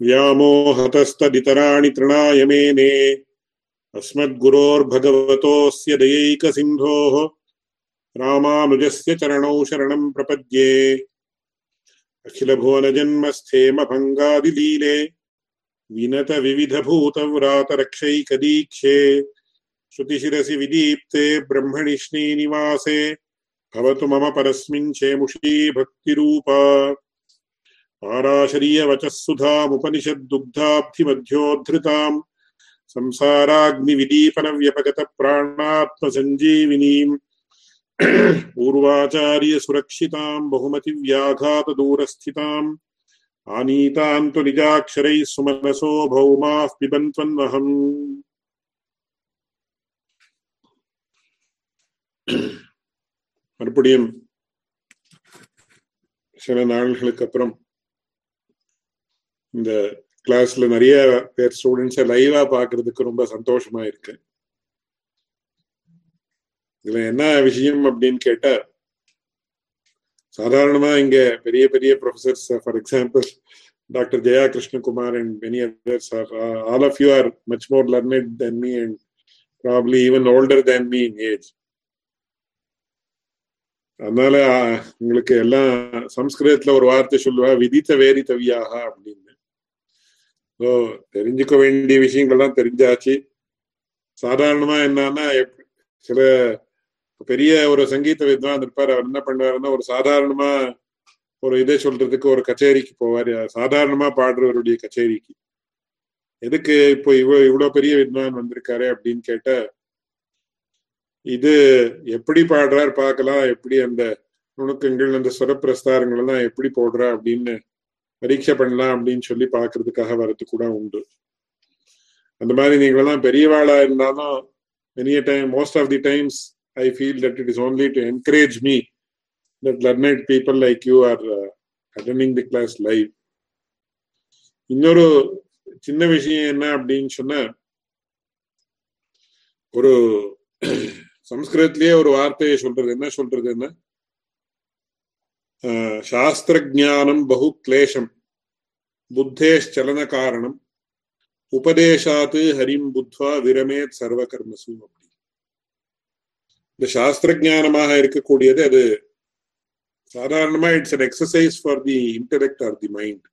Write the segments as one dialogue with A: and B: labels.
A: व्यामोहतस्तदितराणि तृणाय मेने अस्मद्गुरोर्भगवतोऽस्य दयैकसिन्धोः रामानुजस्य चरणौ शरणं प्रपद्ये। अखिलभुवनजन्मस्थेमभङ्गादिलीले विनतविविधभूतव्रातरक्षैकदीक्षे। श्रुतिशिरसि विदीप्ते ब्रह्मणि श्रीनिवासे भवतु मम परस्मिन् चेमुषी भक्तिरूपा पाराशरीयवचः सुधामुपनिषद्दुग्धाब्धिमध्योद्धृताम् संसाराग्निविदीपनव्यपगतप्राणात्मसञ्जीविनीम् पूर्वाचार्यसुरक्षिताम् बहुमतिव्याघातदूरस्थिताम् आनीताम् तु निजाक्षरैः सुमनसो भौमाः पिबन्त्वन्वहम् மறுபடியும் சில நாள்களுக்கு அப்புறம் இந்த கிளாஸ்ல நிறைய பேர் ஸ்டூடெண்ட்ஸை லைவா பாக்குறதுக்கு ரொம்ப சந்தோஷமா இருக்கு. இதுல என்ன விஷயம் அப்படின்னு கேட்டா சாதாரணமா இங்க பெரிய பெரிய professors for example doctor Jaya Krishnakumar and many others are all of you are much more learned than me and probably even older than me in age அதனால உங்களுக்கு எல்லாம் சம்ஸ்கிருதத்துல ஒரு வார்த்தை சொல்லுவா விதித்த வேதி தவியாக அப்படின்னு. ஸோ தெரிஞ்சுக்க வேண்டிய விஷயங்கள்லாம் தெரிஞ்சாச்சு. சாதாரணமா என்னன்னா சில பெரிய ஒரு சங்கீத வித்வான் இருப்பார். அவர் என்ன பண்ணுவாருன்னா ஒரு சாதாரணமா ஒரு இதை சொல்றதுக்கு ஒரு கச்சேரிக்கு போவார். சாதாரணமா பாடுறவருடைய கச்சேரிக்கு. எதுக்கு இப்போ இவ்வளோ இவ்வளவு பெரிய வித்வான் வந்திருக்காரு அப்படின்னு கேட்ட இது எப்படி பாடுறார் பார்க்கலாம். எப்படி அந்த நுணுக்கங்கள் அந்த சுரப்பிரஸ்தாரங்கள் எல்லாம் எப்படி போடுறா அப்படின்னு பரீட்சை பண்ணலாம் அப்படின்னு சொல்லி பாக்குறதுக்காக வரது கூட உண்டு. அந்த மாதிரி நீங்களெல்லாம் பெரியவாளா இருந்தாலும் many a time most of the times I feel that it is only to encourage me that learned people like you are attending the class live இன்னொரு சின்ன விஷயம் என்ன அப்படின்னு சொன்ன ஒரு சம்ஸ்கிருதத்திலேயே ஒரு வார்த்தையை சொல்றது என்ன சொல்றது என்ன? சாஸ்திர ஜானம் பகு கிளேஷம் புத்தேஷ்சலன காரணம் உபதேசாத்து ஹரிம் புத்வா விரமேத் சர்வ கர்மசு அப்படி இந்த சாஸ்திர ஜானமாக இருக்கக்கூடியது அது சாதாரணமா it's an exercise for the intellect or the mind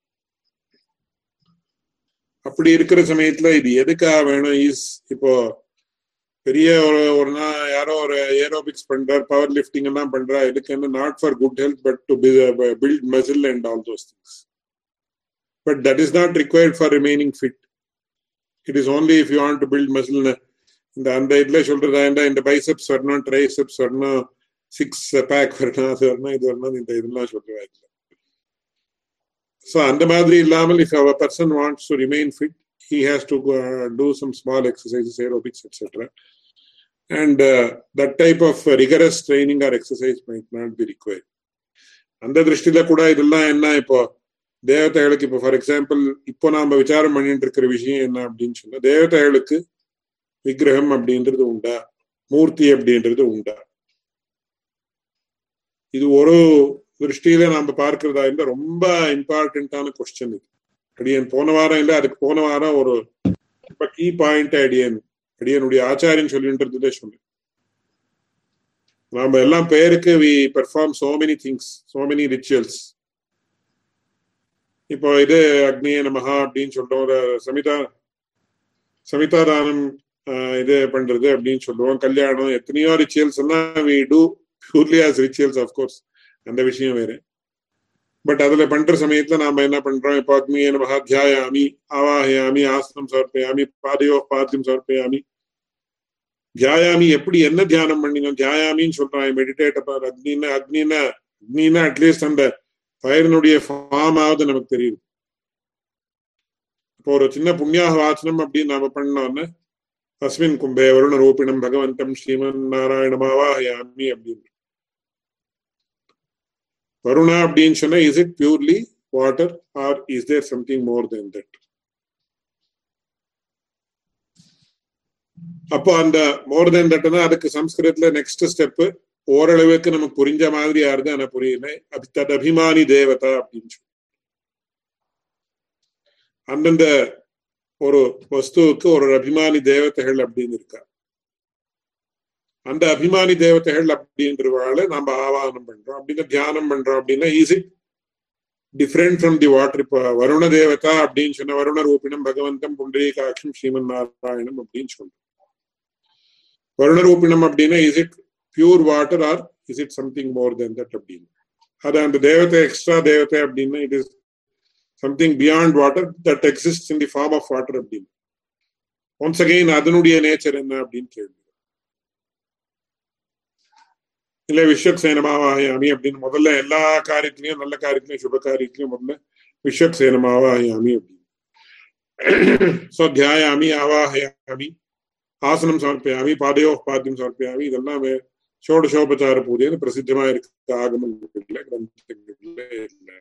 A: அப்படி இருக்கிற சமயத்துல இது எதுக்காக வேணும் இஸ் இப்போ பெரிய ஒரு ஒரு நாள் யாரோ ஒரு ஏரோபிக்ஸ் பண்றார் பவர் லிஃப்டிங் எல்லாம் பண்றா இதுக்கு என்ன not for good health but to build muscle and all those things but that is not required for remaining fit it is only if you want to build muscle இந்த அந்த இதுல சொல்றதா இருந்தா இந்த பைசப்ஸ் வரணும் ட்ரைசெப்ஸ் வரணும் six pack வரணும் அது வரணும் இது வரணும் இந்த இதெல்லாம் சொல்றதா. இல்லை ஸோ அந்த மாதிரி இல்லாமல் if our person wants to remain fit he has to uh, do some small exercises, aerobics, etc. And uh, that type of rigorous training or exercise might not be required. அந்த திருஷ்டில கூட இதெல்லாம் என்ன இப்போ தேவதைகளுக்கு இப்போ ஃபார் எக்ஸாம்பிள் இப்போ நாம விசாரம் பண்ணிட்டு இருக்கிற விஷயம் என்ன அப்படின்னு சொன்னா தேவதைகளுக்கு விக்கிரகம் அப்படின்றது உண்டா மூர்த்தி அப்படின்றது உண்டா இது ஒரு திருஷ்டியில நாம பார்க்கிறதா இருந்தா ரொம்ப இம்பார்ட்டன்டான கொஸ்டின் இது அடியன் போன வாரம் இல்ல அதுக்கு போன வாரம் ஒரு ரொம்ப கீ பாயிண்ட் அடியன். அடியனுடைய ஆச்சாரியன் சொல்லின்றதே சொல்லு நாம எல்லாம் பேருக்கு we perform so many things so many rituals இப்போ இது அக்னிய நமஹா அப்படின்னு சொல்றோம். ஒரு சமிதா சமிதா தானம் இது பண்றது அப்படின்னு சொல்லுவோம். கல்யாணம் எத்தனையோ ரிச்சுவல்ஸ் எல்லாம் we do purely as rituals of course அந்த விஷயம் வேறு. பட் அதுல பண்ற சமயத்துல நாம என்ன பண்றோம்? இப்போ அக்னிய நமஹா தியாயாமி ஆவாஹயாமி ஆசனம் சமர்ப்பயாமி பாதையோ பாத்தியம் சமர்ப்பயாமி தியாயாமி எப்படி என்ன தியானம் பண்ணினோம்? தியாயாமின்னு சொல்றான் மெடிடேட் அப்பார் அக்னின்னா அக்னின்னா அக்னின்னா அட்லீஸ்ட் அந்த ஃபயரினுடைய ஃபார்ம் ஆகுது நமக்கு தெரியுது. இப்போ ஒரு சின்ன புண்ணியாக வாசனம் அப்படின்னு நாம பண்ணோம்னா அஸ்மின் கும்பே வருண ரூபிணம் பகவந்தம் ஸ்ரீமன் நாராயணமாவாஹயாமி அப்படின்னு வருணா அப்படின்னு சொன்னா is it purely water or is there something more than that அப்போ அந்த மோர் தென் தட் தான் அதுக்கு சம்ஸ்கிருதத்துல நெக்ஸ்ட் ஸ்டெப் ஓரளவுக்கு நமக்கு புரிஞ்ச மாதிரி யாருது ஆனா புரியல. தத் அபிமானி தேவதா அப்படின்னு சொல்லி அந்தந்த ஒரு வஸ்துவுக்கு ஒரு அபிமானி தேவதைகள் அப்படின்னு இருக்கா. அந்த அபிமானி தேவதைகள் அப்படின்றவாள நம்ம ஆவாகனம் பண்றோம். அப்படின்னா தியானம் பண்றோம் அப்படின்னா is it different from the water இப்ப வருண தேவதா அப்படின்னு சொன்ன வருண ரூபினம் பகவந்தம் புண்டரீகாட்சம் ஸ்ரீமன் நாராயணம் அப்படின்னு சொல்றோம். வருண ரூபினம் அப்படின்னா is it pure water or is it something more than that அப்படின்னு. அது அந்த தேவத்தை எக்ஸ்ட்ரா தேவத்தை அப்படின்னா it is something beyond water that exist in the form of water அப்படின்னு. ஒன்ஸ் அகெயின் அதனுடைய நேச்சர் என்ன அப்படின்னு கேள்வி. இல்ல விஸ்வக்சேனமாவாயாமி அப்படின்னு முதல்ல எல்லா காரியத்திலையும் நல்ல காரியத்திலையும் சுப காரியத்திலையும் முதல்ல விஸ்வக்சேனமாவாயாமி அப்படின்னு. சோ தியாயாமி ஆவாஹயாமி ஆசனம் சமர்ப்பயாமி பாதையோ பாத்தியம் சமர்ப்பயாமி இதெல்லாம் ஷோடசோபச்சார பூஜைன்னு பிரசித்தமா இருக்கு. ஆகமங்கள்ல கிரந்தங்கள்ல இல்லை.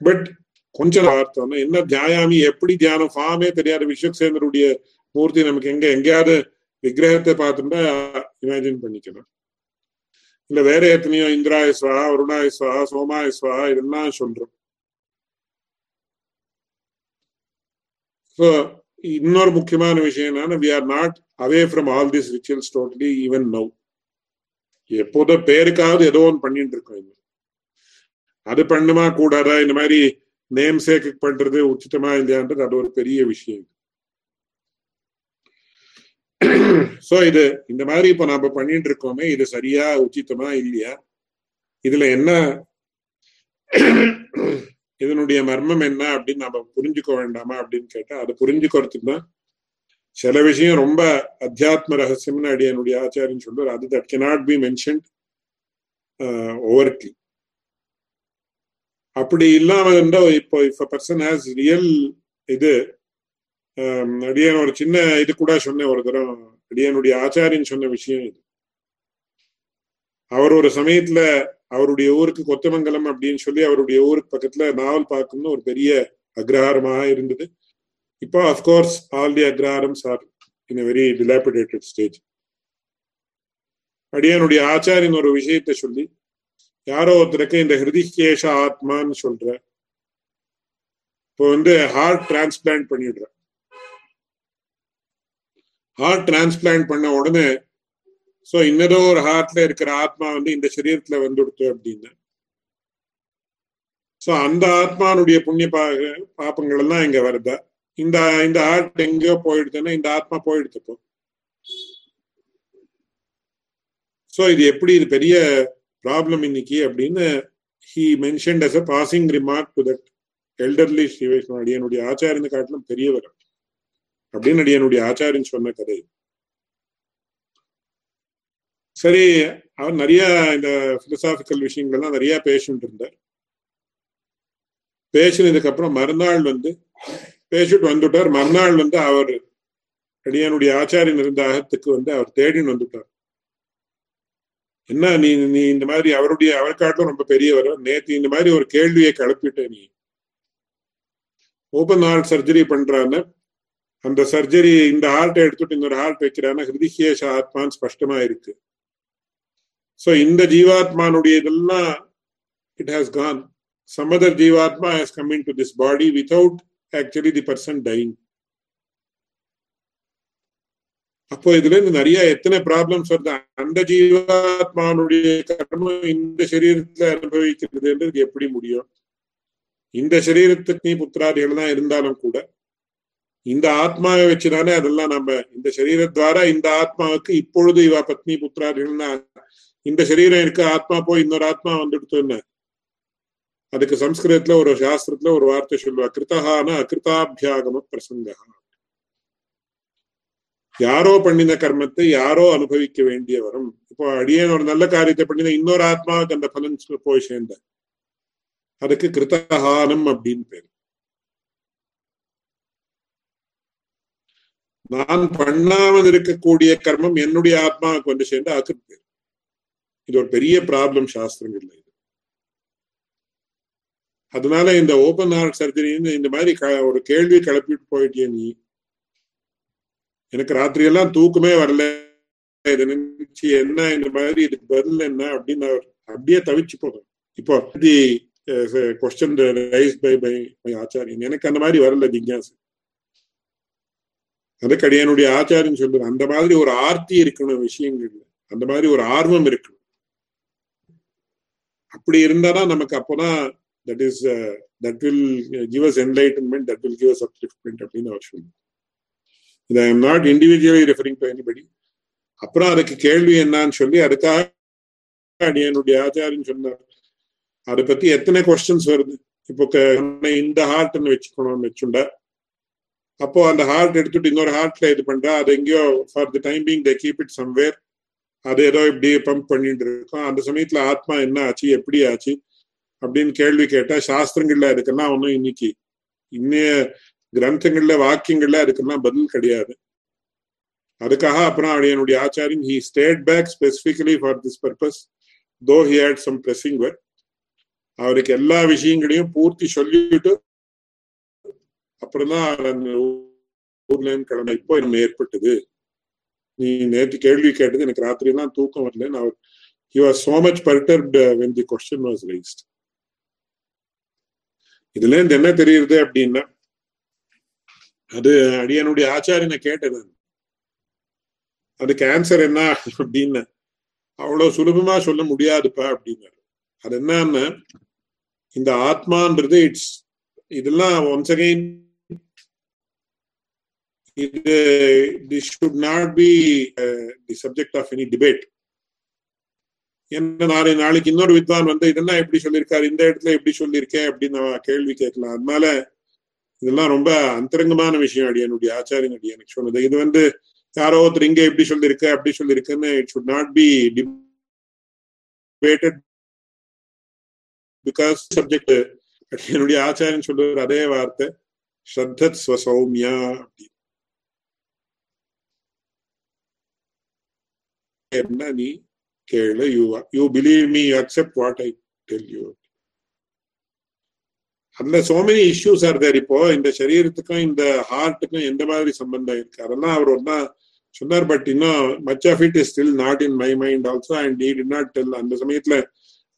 A: பட் கொஞ்சம் அர்த்தம் என்ன தியாயாமி எப்படி தியானம்? ஃபார்மே தெரியாத விஸ்வக்சேனருடைய மூர்த்தி நமக்கு எங்க எங்கேயாவது விக்கிரகத்தை பார்த்துட்டா இமேஜின் பண்ணிக்கணும். இல்ல வேற எத்தனையோ இந்திராயஸ்வா ஸ்வா சோமாயஸ்வா இதெல்லாம் சொல்றோம். ஸோ இன்னொரு முக்கியமான விஷயம் என்னன்னா we are not away from all this rituals totally even now எப்போதோ பேருக்காவது ஏதோ ஒன்று பண்ணிட்டு இருக்கோம் அது பண்ணுமா கூடாதா? இந்த மாதிரி நேம் சேக்கு பண்றது உச்சிதமா இல்லையான்றது அது ஒரு பெரிய விஷயம் சோ இது இந்த மாதிரி இப்ப நாம பண்ணிட்டு இருக்கோமே இது சரியா உச்சித்தமா இல்லையா? இதுல என்ன இதனுடைய மர்மம் என்ன அப்படின்னு நாம புரிஞ்சுக்க வேண்டாமா அப்படின்னு கேட்டா அதை புரிஞ்சுக்கிறதுக்கு தான். சில விஷயம் ரொம்ப அத்தியாத்ம ரகசியம்னு அடி என்னுடைய ஆச்சாரியன் சொல்றாரு. அது that cannot be mentioned overtly அப்படி இல்லாம இருந்தா இப்போ இஃப் பர்சன் ஹேஸ் ரியல் இது அடியான் ஒரு சின்ன இது கூட சொன்னேன் ஒரு தரம் அடியானுடைய ஆச்சாரியன் சொன்ன விஷயம் இது. அவர் ஒரு சமயத்துல அவருடைய ஊருக்கு கொத்தமங்கலம் அப்படின்னு சொல்லி அவருடைய ஊருக்கு பக்கத்துல நாவல் பார்க்கணும்னு ஒரு பெரிய அக்ரஹாரமாக இருந்தது. இப்போ of course all the agraharams are in very dilapidated stage அடியானுடைய ஆச்சாரியன் ஒரு விஷயத்தை சொல்லி யாரோ ஒருத்தருக்கு இந்த ஹிருதிகேஷ ஆத்மான்னு சொல்ற இப்போ வந்து ஹார்ட் டிரான்ஸ்பிளான்ட் பண்ணிடுற. ஹார்ட் டிரான்ஸ்பிளான்ட் பண்ண உடனே ஸோ இன்னதோ ஒரு ஹார்ட்ல இருக்கிற ஆத்மா வந்து இந்த சரீரத்துல வந்துடுத்து அப்படின்னு. ஸோ அந்த ஆத்மானுடைய புண்ணிய பா பாப்பங்கள் எல்லாம் இங்க வருதா? இந்த இந்த ஹார்ட் எங்கேயோ போயிடுதுன்னா இந்த ஆத்மா போயிடுத்துப்போ சோ இது எப்படி இது பெரிய ப்ராப்ளம் இன்னைக்கு அப்படின்னு he mentioned as a passing remark to that elderly Srivaishnava அடியனுடைய ஆச்சாரியன் காட்டிலும் பெரியவர் அப்படின்னு என்னுடைய ஆச்சாரியன் சொன்ன கதை. சரி அவர் நிறைய இந்த பிலசாபிக்கல் விஷயங்கள்லாம் நிறைய பேசிட்டு இருந்தார். பேசினதுக்கு அப்புறம் மறுநாள் வந்து பேசிட்டு வந்துட்டார். மறுநாள் வந்து அவர் அடியானுடைய ஆச்சாரியன் இருந்த அகத்துக்கு வந்து அவர் தேடின்னு வந்துட்டார். என்ன நீ நீ இந்த மாதிரி அவருடைய அவர் காட்டிலும் ரொம்ப பெரியவர். நேத்து இந்த மாதிரி ஒரு கேள்வியை கிளப்பிட்ட நீ. ஓபன் ஹார்ட் சர்ஜரி பண்றான்னு அந்த சர்ஜரி இந்த ஹார்ட்டை எடுத்துட்டு இன்னொரு ஹார்ட் வைக்கிறான்னா ஹிருதிகேஷ ஆத்மான்னு ஸ்பஷ்டமா இருக்கு சோ இந்த ஜீவாத்மானுடைய இதெல்லாம் இட் ஹாஸ் கான் சமதர் ஜீவாத்மா has come to this body without actually the person dying அப்போ இதுல இருந்து நிறைய எத்தனை ப்ராப்ளம்ஸ் வருது? அந்த ஜீவாத்மானுடைய கர்மம் இந்த சரீரத்துல அனுபவிக்கிறதுன்றது எப்படி முடியும்? இந்த சரீரத்துக்கு நீ புத்திராதிகள் தான் இருந்தாலும் கூட இந்த ஆத்மாவை வச்சுதானே அதெல்லாம் நம்ம இந்த சரீரத்வாரா இந்த ஆத்மாவுக்கு இப்பொழுது இவ பத்னி புத்திராதிகள்னா இந்த சரீரம் இருக்க ஆத்மா போய் இன்னொரு ஆத்மா வந்துடுத்துன்னு அதுக்கு சம்ஸ்கிருதத்துல ஒரு சாஸ்திரத்துல ஒரு வார்த்தை சொல்லுவா கிருத்தகான அகிருத்தாபியாகம பிரசங்க யாரோ பண்ணின கர்மத்தை யாரோ அனுபவிக்க வேண்டிய வரும் இப்போ அடியேன் ஒரு நல்ல காரியத்தை பண்ணின இன்னொரு ஆத்மாவுக்கு அந்த பலன் போய் சேர்ந்த அதுக்கு கிருத்தகானம் அப்படின்னு பேரு. நான் பண்ணாமல் இருக்கக்கூடிய கர்மம் என்னுடைய ஆத்மாவுக்கு வந்து சேர்ந்து அகிருத் இது ஒரு பெரிய ப்ராப்ளம் சாஸ்திரங்கள்ல இது. அதனால இந்த ஓபன் ஹார்ட் சர்ஜரின்னு இந்த மாதிரி ஒரு கேள்வி கிளப்பிட்டு போயிட்டே நீ. எனக்கு ராத்திரி எல்லாம் தூக்கமே வரல. இதை நினைச்சு என்ன இந்த மாதிரி இதுக்கு பதில் என்ன அப்படின்னு அப்படியே தவிச்சு போதும் இப்போ question rise by by by ஆச்சாரியன். எனக்கு அந்த மாதிரி வரல ஜிக்யாசு அதுக்கு அடியானுடைய ஆச்சாரியம் சொல்லுது அந்த மாதிரி ஒரு ஆர்த்தி இருக்கணும் விஷயங்கள்ல. அந்த மாதிரி ஒரு ஆர்வம் இருக்கணும். அப்படி இருந்தாதான் நமக்கு அப்போதான் that is that will give us enlightenment that will give us upliftment அப்படின்னு அவர் சொல்லுவார். இது I am not individually referring to anybody அப்புறம் அதுக்கு கேள்வி என்னன்னு சொல்லி அதுக்காக என்னுடைய ஆச்சாரியன் சொன்னார். அதை பத்தி எத்தனை கொஸ்டின்ஸ் வருது? இப்போ இந்த ஹார்ட்னு வச்சுக்கணும்னு வச்சுண்டா அப்போ அந்த ஹார்ட் எடுத்துட்டு இன்னொரு ஹார்ட்ல இது பண்றா அது எங்கேயோ for the time being they keep it somewhere அது ஏதோ இப்படி பம்ப் பண்ணிட்டு இருக்கோம். அந்த சமயத்துல ஆத்மா என்ன ஆச்சு எப்படி ஆச்சு அப்படின்னு கேள்வி கேட்டா சாஸ்திரங்கள்ல அதுக்கெல்லாம் ஒன்றும் இன்னைக்கு இன்னைய கிரந்தங்கள்ல வாக்கியங்கள்ல அதுக்கெல்லாம் பதில் கிடையாது. அதுக்காக அப்புறம் என்னுடைய ஆச்சாரியன் he stayed back specifically for this purpose though he had some pressing work அவருக்கு எல்லா விஷயங்களையும் பூர்த்தி சொல்லிட்டு அப்புறம் தான் அந்த ஊர்ல கிளம்ப இப்போ எனக்கு ஏற்பட்டது. நீ நேற்று கேள்வி கேட்டது எனக்கு ராத்திரி எல்லாம் தூக்கம் வரல. நான் he was so much bothered when the question was raised இதுல இருந்து என்ன தெரியுது அப்படின்னா அது அடியனுடைய ஆச்சாரியனை கேட்டது அதுக்கு ஆன்சர் என்ன அப்படின்னு அவ்வளவு சுலபமா சொல்ல முடியாதுப்பா அப்படின்னாரு. அது என்னன்னு இந்த ஆத்மான்றது இட்ஸ் இதெல்லாம் ஒன்ஸ் அகைன் இது this should not be the subject of any debate என்ன நாளை நாளைக்கு இன்னொரு வித்வான் வந்து இதெல்லாம் எப்படி சொல்லியிருக்காரு? இந்த இடத்துல எப்படி சொல்லியிருக்கேன்? அப்படின்னு நான் கேள்வி கேட்கலாம். அதனால இதெல்லாம் ரொம்ப அந்தரங்கமான விஷயம் அடி என்னுடைய ஆச்சாரியன் அடி எனக்கு சொன்னது. இது வந்து யாரோ ஒருத்தர் இங்க எப்படி சொல்லியிருக்க அப்படி சொல்லியிருக்குன்னு it should not be debated because subject என்னுடைய ஆச்சாரியன் சொல்லுவார் அதே வார்த்தை ஸ்ரத்தத் ஸ்வசௌமியா அப்படி என்ன நீ கேளு? You you believe me you accept what I tell you அதுல so many issues are there இப்போ இந்த சரீரத்துக்கும் இந்த ஹார்ட்டுக்கும் எந்த மாதிரி சம்பந்தம் இருக்கு? அதெல்லாம் அவர் ஒன்னா சொன்னார் பட் இன்னும் much of it is still not in my mind also and he did not tell அந்த சமயத்துல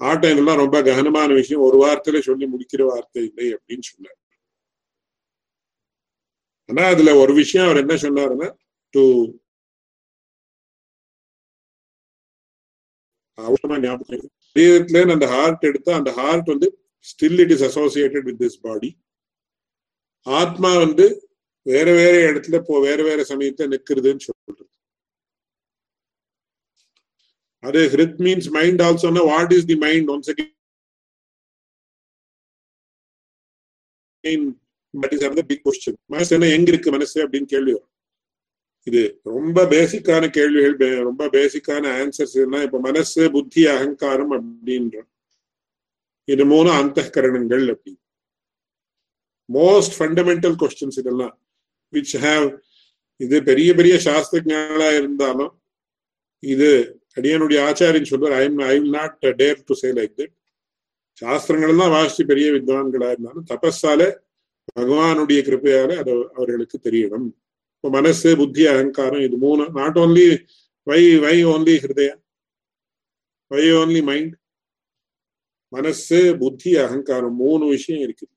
A: ஆட்டம் இதெல்லாம் ரொம்ப கவனமான விஷயம் ஒரு வார்த்தையில சொல்லி முடிக்கிற வார்த்தை இல்லை அப்படின்னு சொன்னார். ஆனா அதுல ஒரு விஷயம் அவர் என்ன சொன்னாருன்னா டு அவசரமா ஞாபகம் சரீரத்துல அந்த ஹார்ட் எடுத்தா அந்த ஹார்ட் வந்து still it is associated with this body ஆத்மா வந்து வேற வேற இடத்துல இப்போ வேற வேற சமயத்துல நிக்கிறதுன்னு சொல்றது. அது ஹிருத் means mind ஆல்சோனா what is the mind once again is அந்த பிக் கொஸ்டின் மனசு என்ன? எங்க இருக்கு மனசு அப்படின்னு கேள்வி வரும். இது ரொம்ப பேசிக்கான கேள்விகள் ரொம்ப பேசிக்கான ஆன்சர்ஸ் என்ன இப்ப மனசு புத்தி அகங்காரம் அப்படின்றோம் இது மூணு அந்த கரணங்கள் அப்படி. மோஸ்ட் ஃபண்டமெண்டல் கொஸ்டின்ஸ் இதெல்லாம் விச் ஹாவ் இது பெரிய பெரிய சாஸ்திரங்களா இருந்தாலும் இது அடியனுடைய ஆச்சாரியன் சொல்வார் I I will not dare to say like that சாஸ்திரங்கள் தான் வாசிச்சு பெரிய வித்வான்களா இருந்தாலும் தபஸால பகவானுடைய கிருப்பையால அது அவர்களுக்கு தெரியணும். இப்போ மனசு புத்தி அகங்காரம் இது மூணு not only why why only Hridayam? Why only mind மனசு புத்தி அகங்காரம் மூணு விஷயம் இருக்குது.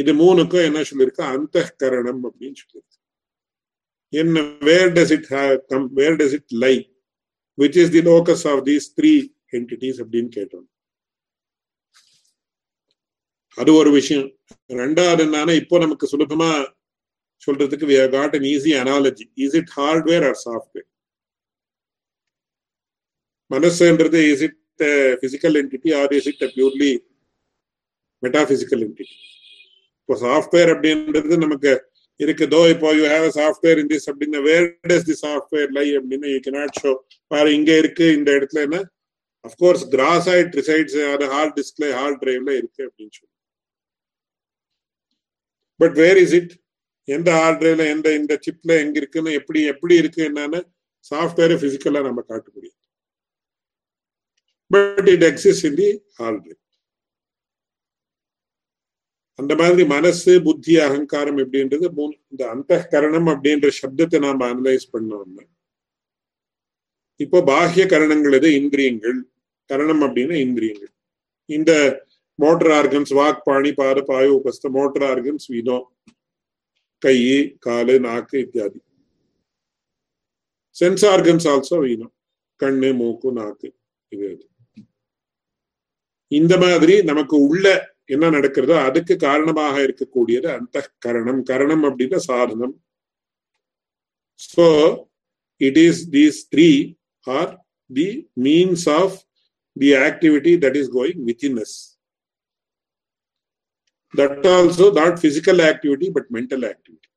A: இது மூணுக்கும் என்ன சொல்லியிருக்கு அந்த கரணம் அப்படின்னு சொல்லியிருக்கு என்ன where does it come where does it lie which is the locus of these three entities அப்படின்னு கேட்டோம். அது ஒரு விஷயம். ரெண்டாவது என்னன்னா இப்போ நமக்கு சுலபமா சொல்றதுக்கு we got an easy analogy is it hardware or software மனசுன்றது is it physical entity or is it purely metaphysical entity இப்போ சாஃப்ட்வேர் அப்படின்றது நமக்கு இருக்குதோ இப்போ you have software in this அப்படின்னா வேர் டஸ் தி சாஃப்ட்வேர் லை அப்படின்னு யூ கேனாட் ஷோ பாரு இங்க இருக்கு இந்த இடத்துல என்ன? அஃப்கோர்ஸ் கிராசைட் ரிசைட்ஸ் அது ஹார்ட் டிஸ்பிளே ஹார்ட் டிரைவ்ல இருக்கு அப்படின்னு சொல்லி பட் வேர் இஸ் இட் எந்த ஹார்ட் எந்த இந்த சிப்ல எங்க இருக்குன்னு எப்படி எப்படி இருக்கு என்னன்னு சாஃப்ட்வேர் பிசிக்கலா நம்ம காட்ட முடியும். But it exist in the heart அந்த மாதிரி மனசு புத்தி அகங்காரம் எப்படின்றது இந்த அந்த கரணம் அப்படின்ற சப்தத்தை நாம அனலைஸ் பண்ணோம்னா இப்போ பாஹ்ய கரணங்கள் எது? இந்திரியங்கள். கரணம் அப்படின்னா இந்திரியங்கள். இந்த மோட்டர் ஆர்கன்ஸ் வாக் பாணி பாத பாயு உபஸ்த மோட்டர் ஆர்கன்ஸ் வினோ கை காலு நாக்கு இத்தியாதி. சென்ஸ் ஆர்கன்ஸ் ஆல்சோ we கண்ணு மூக்கு நாக்கு இது இந்த மாதிரி நமக்கு உள்ள என்ன நடக்கிறதோ அதுக்கு காரணமாக இருக்கக்கூடியது அந்த கரணம் கரணம் அப்படின்னா சாதனம். So it is these three are the means of the activity that is going with in us that also not physical activity but mental activity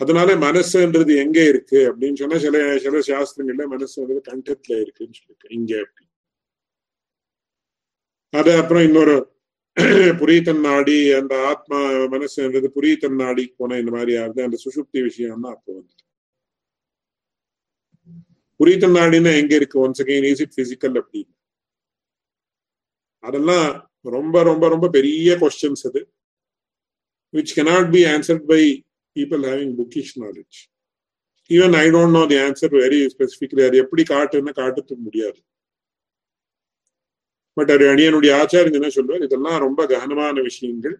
A: அதனால மனசுன்றது எங்க இருக்கு அப்படின்னு சொன்னா சில சில சாஸ்திரங்கள்ல மனசுன்றது கண்டத்துல இருக்குன்னு சொல்லிருக்கு. இங்க அப்படி. அது அப்புறம் இன்னொரு புரியத்தன் நாடி அந்த ஆத்மா மனசுன்றது புரியத்தன் நாடி போன இந்த மாதிரி ஆகுது. அந்த சுசுப்தி விஷயம்னா அப்போ வந்து. புரியத்தன் நாடினா எங்க இருக்கு? Once again is it physical அப்படின்னு அதெல்லாம் ரொம்ப ரொம்ப ரொம்ப பெரிய கொஸ்டின்ஸ் அது which cannot be answered by people having bookish knowledge even I don't know the answer very specifically அது எப்படி காட்டுன்னு காட்டுறதுக்கு முடியாது. பட் அது அடியனுடைய ஆச்சாரியன் என்ன சொல்வார்? இதெல்லாம் ரொம்ப கவனமான விஷயங்கள்.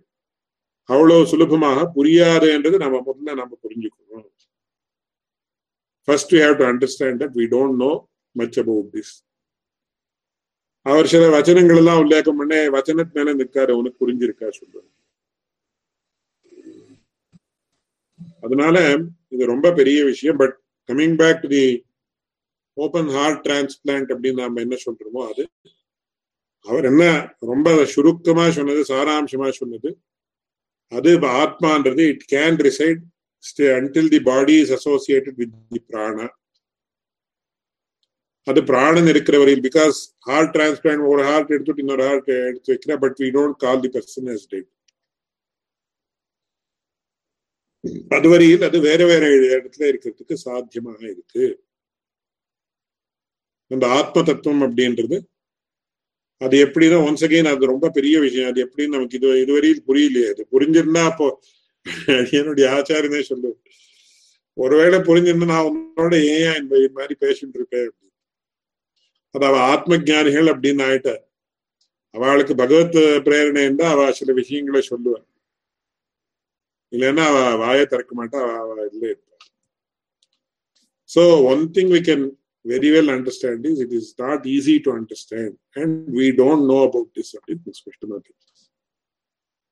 A: அவ்வளவு சுலபமாக புரியாதுன்றது நம்ம முதல்ல நம்ம புரிஞ்சுக்கணும். First we have to understand that we don't know much about this அவர் சில வச்சனங்கள் எல்லாம் உல்லேகம் பண்ண வச்சனத்து மேல நிற்காரு உனக்கு புரிஞ்சிருக்கா சொல்ற அதனால இது ரொம்ப பெரிய விஷயம் but coming back to the open heart transplant அப்படின்னு நாம என்ன சொல்றோமோ அது அவர் என்ன ரொம்ப சுருக்கமா சொன்னது சாராம்சமா சொன்னது அது ஆத்மான்றது it can reside until the body is associated with the prana அது பிராணன் இருக்கிற வரையில் பிகாஸ் ஹார்ட் டிரான்ஸ்பிளான்ட் ஒரு ஹார்ட் எடுத்துட்டு இன்னொரு ஹார்ட் எடுத்து வைக்கிற but we don't call the person as dead அதுவரையில் அது வேற வேற இடத்துல இருக்கிறதுக்கு சாத்தியமாக இருக்கு. அந்த ஆத்ம தத்துவம் அப்படின்றது அது எப்படின்னா ஒன்ஸ் அகெயின் அது ரொம்ப பெரிய விஷயம். அது எப்படின்னு நமக்கு இது இதுவரையில் புரியலையே. அது புரிஞ்சிருந்தா அப்போ என்னுடைய ஆச்சாரியனே சொல்லு ஒருவேளை புரிஞ்சிருந்தா நான் உன்னோட ஏன் இந்த மாதிரி பேசிட்டு இருப்பேன் அப்படின்னு அது அவ ஆத்ம ஜானிகள் அப்படின்னு ஆயிட்ட அவளுக்கு பகவத் பிரேரணை இருந்தா அவ சில விஷயங்களை சொல்லுவாள் இல்லைன்னா அவ வாயை திறக்க மாட்டா அவ இதுல இருப்பா so one thing we can very well understand is it is not easy to understand and we don't know about this அப்படின்னு ஸ்பஷ்டமா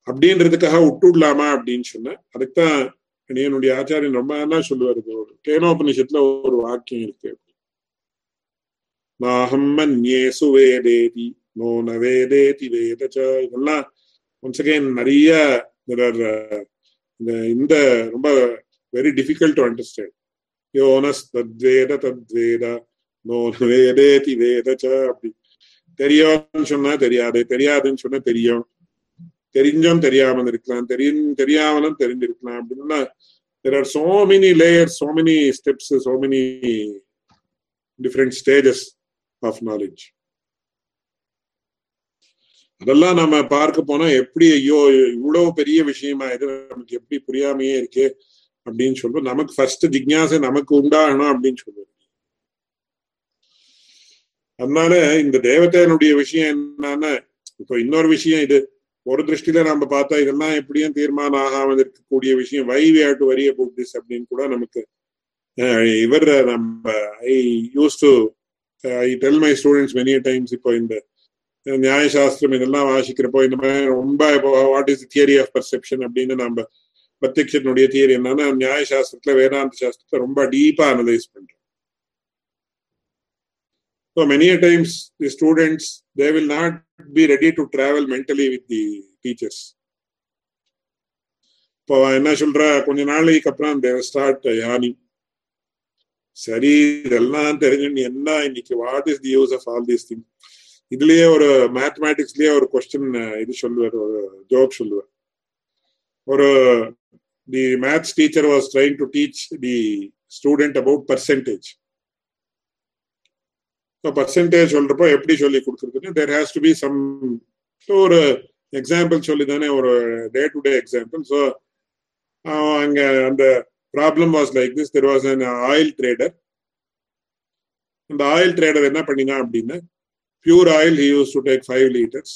A: அப்படின்றதுக்காக விட்டுடலாமா அப்படின்னு சொன்ன அதுக்குதான் என்னுடைய ஆச்சாரியன் ரொம்ப என்ன சொல்லுவாரு. கேனோபனிஷத்துல ஒரு வாக்கியம் இருக்கு. நாஹம் மன்யேசு வேதேதி நோ ந வேதேதி வேதச்ச இதெல்லாம் ஒன்ஸ் அகேன் நிறைய இந்த இந்த ரொம்ப வெரி டிஃபிகல்ட் டு அண்டர்ஸ்டாண்ட் யோனஸ் தத்வேத தத்வேத நோ வேதேதி வேதச்ச அப்படி தெரியும்னு சொன்னா தெரியாது தெரியாதுன்னு சொன்னா தெரியும் தெரிஞ்சும் தெரியாமல் இருக்கலாம் தெரியும் தெரியாமலும் தெரிஞ்சிருக்கலாம் அப்படின்னா there are so many layers so many steps so many different stages. Of knowledge அதெல்லாம் நம்ம பார்க்க போனா எப்படி ஐயோ இவ்வளவு பெரிய விஷயமா இது நமக்கு எப்படி புரியாமையே இருக்கு அப்படின்னு சொல்லுவோம் நமக்கு ஃபர்ஸ்ட் ஜிக்யாசை நமக்கு உண்டாகணும் அப்படின்னு சொல்லுவோம் அதனால இந்த தேவதையனுடைய விஷயம் என்னன்னா இப்போ இன்னொரு விஷயம் இது. ஒரு திருஷ்டில நம்ம பார்த்தா இதெல்லாம் எப்படியும் தீர்மானம் ஆகாமல் இருக்கக்கூடிய விஷயம். Why we do worry about this அப்படின்னு கூட நமக்கு இவர் நம்ம I use to I tell my students many times இப்போ இந்த நியாயசாஸ்திரம் இதெல்லாம் வாசிக்கிறப்போ இந்த மாதிரி ரொம்ப இப்போ what is theory of perception அப்படின்னு நம்ம பிரத்யக்ஷனுடைய தியரி என்னன்னா நியாயசாஸ்திரத்துல வேதாந்த சாஸ்திரத்தை ரொம்ப டீப்பா அனலைஸ் பண்றோம். So many times times the students they will not be ready to travel mentally with the teachers. இப்போ என்ன சொல்ற? கொஞ்ச நாளைக்கு அப்புறம் தேவ ஸ்டார்ட் யானி. சரி இதெல்லாம் தெரிஞ்சு என்ன இன்னைக்கு what is the use of all these thing இதுலயே ஒரு மேத்தமேட்டிக்ஸ்லயே ஒரு கொஸ்டின் இது சொல்லுவார் ஒரு ஜோக் சொல்லுவார். ஒரு the maths teacher was trying to teach the student about percentage இப்போ பர்சன்டேஜ் சொல்றப்போ எப்படி சொல்லி கொடுக்குறதுன்னு there has to be some ஒரு எக்ஸாம்பிள் சொல்லி தானே ஒரு day to day example so அங்க அந்த problem was like this there was an oil trader அந்த ஆயில் ட்ரேடர் என்ன பண்ணினா அப்படின்னா pure oil he used to take 5 liters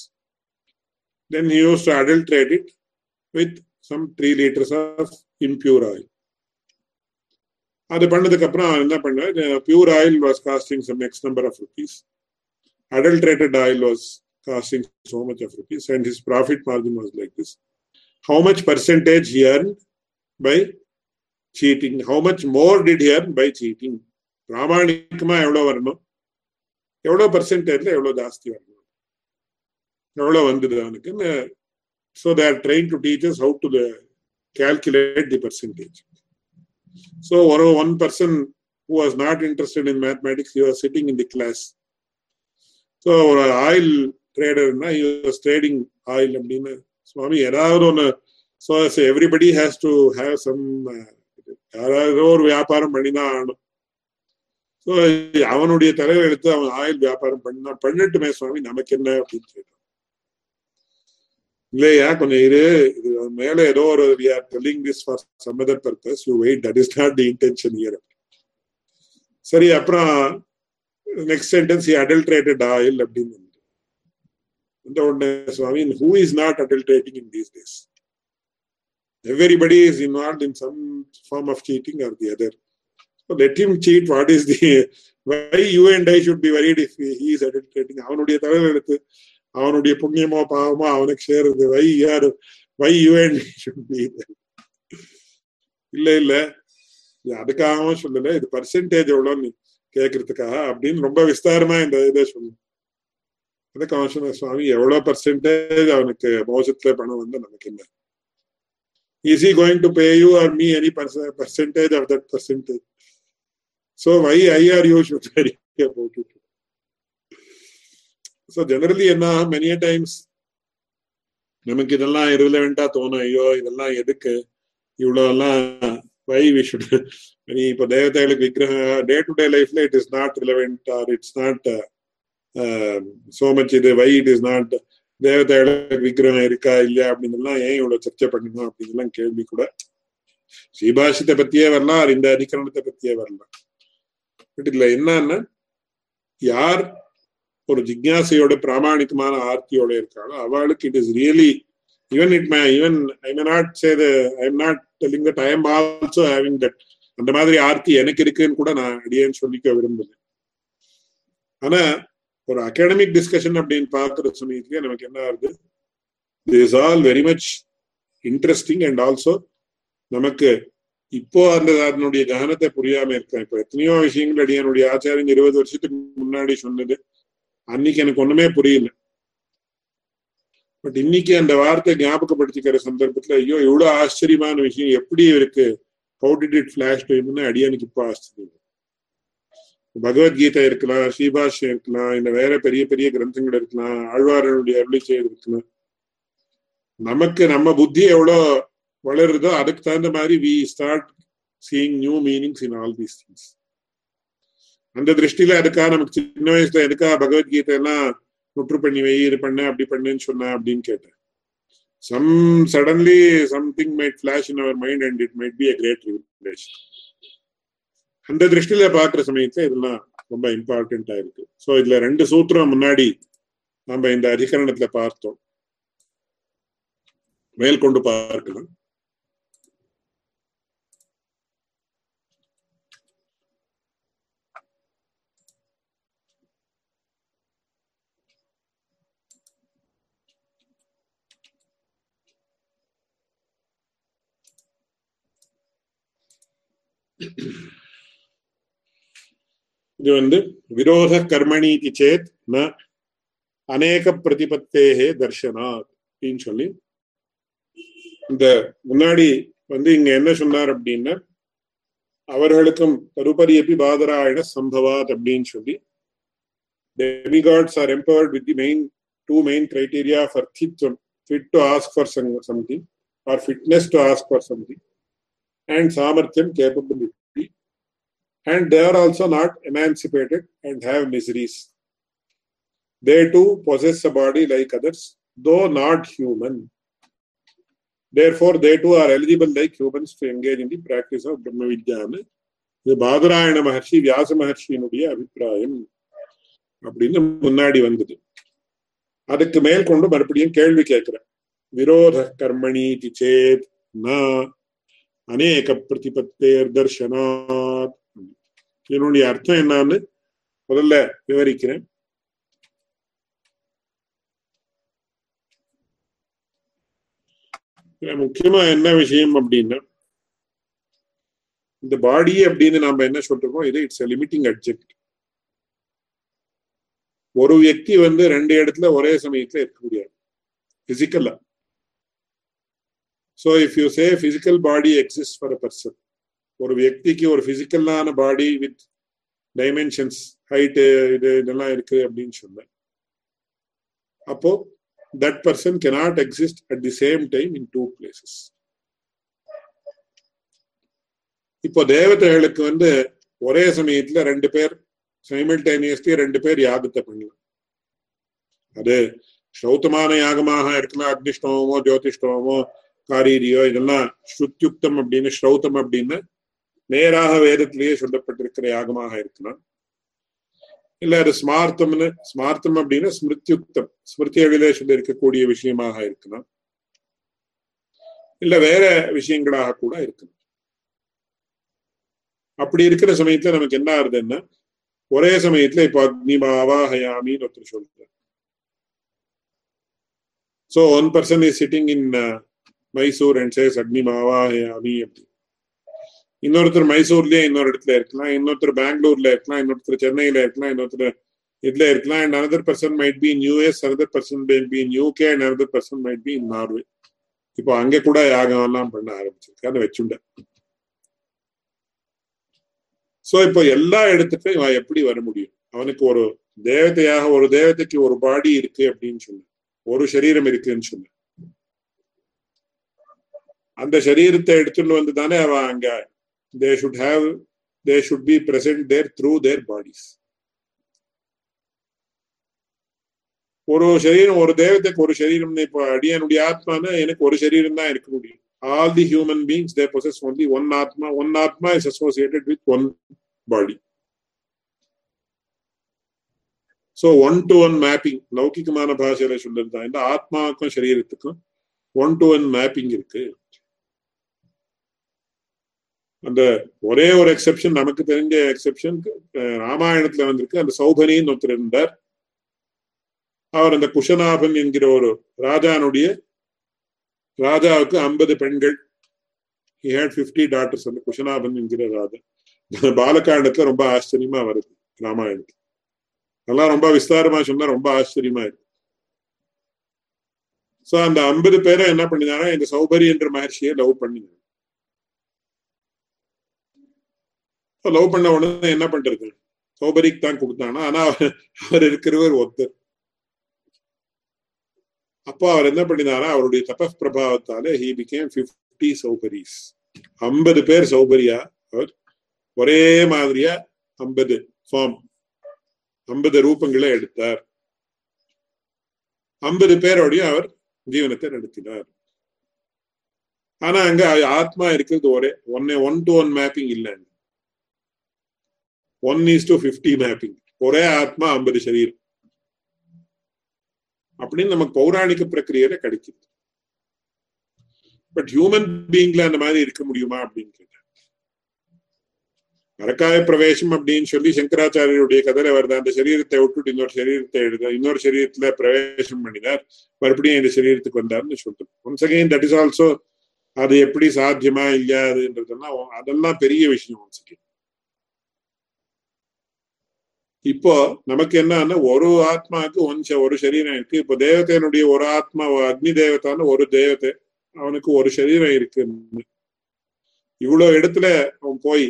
A: then he used to adulterate it with some 3 liters of impure oil அது பண்ணதுக்கு அப்புறம் அவன் என்ன பண்ண pure oil was costing some X number of rupees adulterated oil was costing so much of rupees and his profit margin was like this how much percentage he earned by cheating how much more did he earn by cheating பிராமணிக்கமா எவ்வளவு வரணும் எவ்வளவு பர்சன்டேஜ்ல எவ்வளவு ஜாஸ்தி வரணும் எவ்வளவு வந்தது அவனுக்கு so they are trained to teachers how to calculate the percentage so ஒரு one person who was not interested in mathematics he was sitting in the class so ஒரு ஆயில் ட்ரேடர்னா வாஸ் ட்ரேடிங் ஆயில் அப்படின்னு சுவாமி ஏதாவது ஒன்று so everybody has to இருக்குது யாராவது ஒரு வியாபாரம் பண்ணி தான் ஆகணும். ஸோ அவனுடைய தலைவர் எடுத்து அவன் ஆயில் வியாபாரம் பண்ணா பண்ணட்டுமே சுவாமி நமக்கு என்ன அப்படின்னு கேட்டான். இல்லையா கொஞ்சம் இரு இது மேல ஏதோ ஒரு we are telling this for some other purpose you wait that is not the intention here சரி அப்புறம் நெக்ஸ்ட் சென்டென்ஸ் அடல்ட்ரேட்டட் ஆயில் அப்படின்னு. இந்த உடனே Swami who is not adulterating in these days everybody is involve in some form of cheating or the other let him cheat what is the why you and I should be worried if he is adulterating அவனுடைய தலைவர் எடுத்து அவனுடைய புண்ணியமோ பாவமோ அவனுக்கு சேருது. Why யார் why you and should be இல்ல இல்ல. அதுக்காகவும் சொல்லல. இது பர்சன்டேஜ் எவ்வளோன்னு கேட்கறதுக்காக அப்படின்னு ரொம்ப விஸ்தாரமா இந்த இதை சொல்லணும். அதுக்கு அவன் சொன்ன சுவாமி எவ்வளவு பர்சன்டேஜ் அவனுக்கு மோசத்துல பணம் வந்து நமக்கு என்ன is he going to pay you or me any percentage of that percentage so why i or you should worry about it so generally என்ன many a times நமக்கு இதெல்லாம் irrelevant-ஆ தோணும் ஐயோ இதெல்லாம் எதுக்கு இவ்வளவு எல்லாம் வை வி ஷுட் இப்போ தேவதைகளுக்கு விக்கிரக டே டு டே லைஃப்ல it is not relevant or it's not so much இது வை இட் இஸ் நாட் தேவதையோட விக்கிரகம் இருக்கா இல்லையா அப்படின்னு ஏன் இவ்வளவு சர்ச்சை பண்ணணும் அப்படின்னு கேள்வி கூட. ஸ்ரீபாஷத்தை பத்தியே வரலாம் இந்த அதிகரணத்தை பத்தியே வரலாம். பட் இதுல என்னன்னா யார் ஒரு ஜிக்யாசையோட பிராமணிகமான ஆர்த்தியோட இருக்காளோ அவளுக்கு it is really even it my even I may not say I am not telling that I am also having that அந்த மாதிரி ஆர்த்தி எனக்கு இருக்குன்னு கூட நான் அடியேன்னு சொல்லிக்க விரும்புது. ஆனா ஒரு அகாடமிக் டிஸ்கஷன் அப்படின்னு பாக்குற சமயத்துலயே நமக்கு என்ன ஆகுது? Is all very much interesting and also நமக்கு இப்போ அந்த அதனுடைய கவனத்தை புரியாம இருக்கேன் இப்ப எத்தனையோ விஷயங்கள் அடியனுடைய ஆச்சாரியன் இருபது வருஷத்துக்கு முன்னாடி சொன்னது. அன்னைக்கு எனக்கு ஒண்ணுமே புரியல. பட் இன்னைக்கு அந்த வார்த்தை ஞாபகப்படுத்திக்கிற சந்தர்ப்பத்துல ஐயோ எவ்வளவு ஆச்சரியமான விஷயம் எப்படி இருக்கு ஹவு டிட் இட் பிளாஷ் டைம்னு அடியானுக்கு இப்போ ஆச்சரியம். பகவத்கீதை இருக்கலாம் ஸ்ரீபாஷ்யம் இருக்கலாம் இல்ல வேற பெரிய பெரிய கிரந்தங்கள் இருக்கலாம் ஆழ்வாரனுடைய அருளி செய்து இருக்கலாம். நமக்கு நம்ம புத்தி எவ்வளோ வளருதோ அதுக்கு தகுந்த மாதிரி we start seeing new meanings in all these things அந்த திருஷ்டியில அதுக்காக நமக்கு சின்ன வயசுல எதுக்கா பகவத்கீதை எல்லாம் முற்று பண்ணி வை இது பண்ண அப்படி பண்ணுன்னு சொன்ன அப்படின்னு கேட்டேன். Some suddenly something might flash in our mind and it might be a great revelation அந்த திருஷ்டியில பாக்குற சமயத்துல இதெல்லாம் ரொம்ப இம்பார்ட்டண்டா இருக்கு. ஸோ இதுல ரெண்டு சூத்திரம் முன்னாடி நம்ம இந்த அதிகரணத்துல பார்த்தோம். மேல் கொண்டு பார்க்கலாம். இது வந்து விரோத கர்மணி இது சேத் ந அநேக பிரதிபத்தேகே தர்ஷனாத் அப்படின்னு சொல்லி இந்த முன்னாடி வந்து இங்க என்ன சொன்னார் அப்படின்னா அவர்களுக்கும் தருபரி எப்பி பாதராயண சம்பவாத் அப்படின்னு சொல்லி demigods are empowered with the main two main criteria for தித்வம் fit to ask for something or fitness to ask for something and சாமர்த்தியம் capability and they are also not emancipated and have miseries they too possess a body like others though not human therefore they too are eligible like humans to engage in the practice of brahma vidyana இது பாதராயண மகர்ஷி வியாச மகர்ஷியினுடைய அபிப்பிராயம் அப்படின்னு முன்னாடி வந்தது அதுக்கு மேல் கொண்டு மறுபடியும் கேள்வி கேட்கிறேன் விரோத கர்மணி சேத் அநேக பிரதிபத்தேர் தர்ஷனாத் இதனுடைய அர்த்தம் என்னன்னு முதல்ல விவரிக்கிறேன். முக்கியமா என்ன விஷயம் அப்படின்னா இந்த பாடி அப்படின்னு நாம என்ன சொல்றோம் இது இட்ஸ் லிமிட்டிங் அப்ஜெக்ட் ஒரு வியக்தி வந்து ரெண்டு இடத்துல ஒரே சமயத்துல இருக்க முடியாது. பிசிக்கலா so if you say physical body exist for a person ஒரு வியக்திக்கு ஒரு பிசிக்கலான பாடி வித் டைமென்ஷன்ஸ் ஹைட்டு இது இதெல்லாம் இருக்கு அப்படின்னு சொன்னேன் அப்போ that person cannot exist at the same time in two places இப்போ தேவதைகளுக்கு வந்து ஒரே சமயத்துல ரெண்டு பேர் சைமில்டேனியஸ்லி ரெண்டு பேர் யாகத்தை பண்ணலாம் அது ஸ்ரௌத்தமான யாகமாக இருக்கலாம் அக்னிஷ்டமோ ஜோதிஷ்டமோ காரீரியோ இதெல்லாம் ஸ்ருத்யுக்தம் அப்படின்னு ஸ்ரௌத்தம் அப்படின்னு நேராக வேதத்திலேயே சொல்லப்பட்டிருக்கிற யாகமாக இருக்கலாம். இல்ல அது ஸ்மார்த்தம்னு ஸ்மார்த்தம் அப்படின்னா ஸ்மிருத்யுக்தம் ஸ்மிருதிகளிலே சொல்லி இருக்கக்கூடிய விஷயமாக இருக்கலாம். இல்ல வேற விஷயங்களாக கூட இருக்கலாம். அப்படி இருக்கிற சமயத்துல நமக்கு என்ன ஆகுதுன்னா ஒரே சமயத்துல இப்ப அக்னிமாவாஹயாமின்னு ஒருத்தர் சொல்றார். So one person is sitting in Mysore and says அக்னிமாவாஹயாமி அப்படி இன்னொருத்தர் மைசூர்லயே இன்னொரு இடத்துல இருக்கலாம். இன்னொருத்தர் பெங்களூர்ல இருக்கலாம். இன்னொருத்தர் சென்னையில இருக்கலாம். இன்னொருத்தர் இதுல இருக்கலாம். And another person might be in US another person might be in UK and another person might be in Norway இப்போ அங்க கூட யாகம் எல்லாம் பண்ண ஆரம்பிச்சிருக்கு. வச்சுண்ட. சோ இப்போ எல்லா இடத்துக்கும் இவன் எப்படி வர முடியும்? அவனுக்கு ஒரு தேவதையாக ஒரு தேவதைக்கு ஒரு பாடி இருக்கு அப்படின்னு சொன்ன ஒரு சரீரம் இருக்குன்னு சொன்ன அந்த சரீரத்தை எடுத்துட்டு வந்து தானே அவன் அங்க they should have they should be present there through their bodies ஒரு சரீரம் ஒரு தேவதைக்கு ஒரு சரீரம் இப்போ அடியனுடைய ஆத்மானா எனக்கு ஒரு சரீரம் தான் இருக்க முடியும் all the human beings they possess only one atma one atma is associated with one body. So one to one mapping லௌகிகமான பாஷையில சொல்லிருந்தா இந்த ஆத்மாவுக்கும் சரீரத்துக்கும் ஒன் டு ஒன் மேப்பிங் இருக்கு அந்த ஒரே ஒரு எக்ஸெப்ஷன் நமக்கு தெரிஞ்ச எக்ஸெப்ஷன் ராமாயணத்துல வந்திருக்கு. அந்த சௌபனின்னு ஒருத்தர் இருந்தார். அவர் அந்த குஷநாபன் என்கிற ஒரு ராஜானுடைய ராஜாவுக்கு ஐம்பது பெண்கள். ஹி ஹேட் பிப்டி டாக்டர்ஸ் அந்த குஷநாபன் என்கிற ராஜா. பாலகாண்டத்துல ரொம்ப ஆச்சரியமா வருது ராமாயணத்துல. அதெல்லாம் ரொம்ப விஸ்தாரமா சொன்னா ரொம்ப ஆச்சரியமா இருக்கு. சோ அந்த ஐம்பது பேரை என்ன பண்ணினாரா இந்த சௌபரி என்ற மகர்ஷியை லவ் பண்ணினாங்க லவ் பண்ண உடனே என்ன பண்றது சோபரிக்கு தான் கொடுத்தானா? ஆனா அவர் இருக்கிறவர் ஒருத்தர் அப்போ அவர் என்ன பண்ணினாரா? அவருடைய தபஸ் பிரபாவத்தால ஹி பிகேம் பிப்டி சௌபரிஸ் ஐம்பது பேர் சௌபரியா அவர் ஒரே மாதிரியா? ஐம்பது ஃபார்ம் ஐம்பது ரூபங்களை எடுத்தார். ஐம்பது பேரோடைய அவர் ஜீவனத்தை நடத்தினார். ஆனா அங்க ஆத்மா இருக்கிறது ஒரே ஒன்னே ஒன் டு ஒன் மேப்பிங் இல்லை one is to fifty mapping ஒரே ஆத்மா ஐம்பது சரீரம். அப்படின்னு நமக்கு பௌராணிக பிரக்கிரியில கிடைக்குது. பட் ஹியூமன் பீயிங்ல அந்த மாதிரி இருக்க முடியுமா அப்படின்னு கேட்டேன் மரக்காய பிரவேசம் அப்படின்னு சொல்லி சங்கராச்சாரியருடைய கதையில வருது. அந்த சரீரத்தை விட்டுட்டு இன்னொரு சரீரத்தை எழுத இன்னொரு சரீரத்துல பிரவேசம் பண்ணினார். மறுபடியும் இந்த சரீரத்துக்கு வந்தார்னு சொல்றேன் once again that is also அது எப்படி சாத்தியமா இல்லையாதுன்றதெல்லாம் அதெல்லாம் பெரிய விஷயம் ஒன்ஸ் அகைன் இப்போ நமக்கு என்னன்னா ஒரு ஆத்மாவுக்கு ஒன் ஒரு சரீரம் இருக்கு. இப்போ தேவதையனுடைய ஒரு ஆத்மா அக்னி தேவதான ஒரு தேவதை அவனுக்கு ஒரு சரீரம் இருக்குன்னு இவ்வளவு இடத்துல அவன் போய்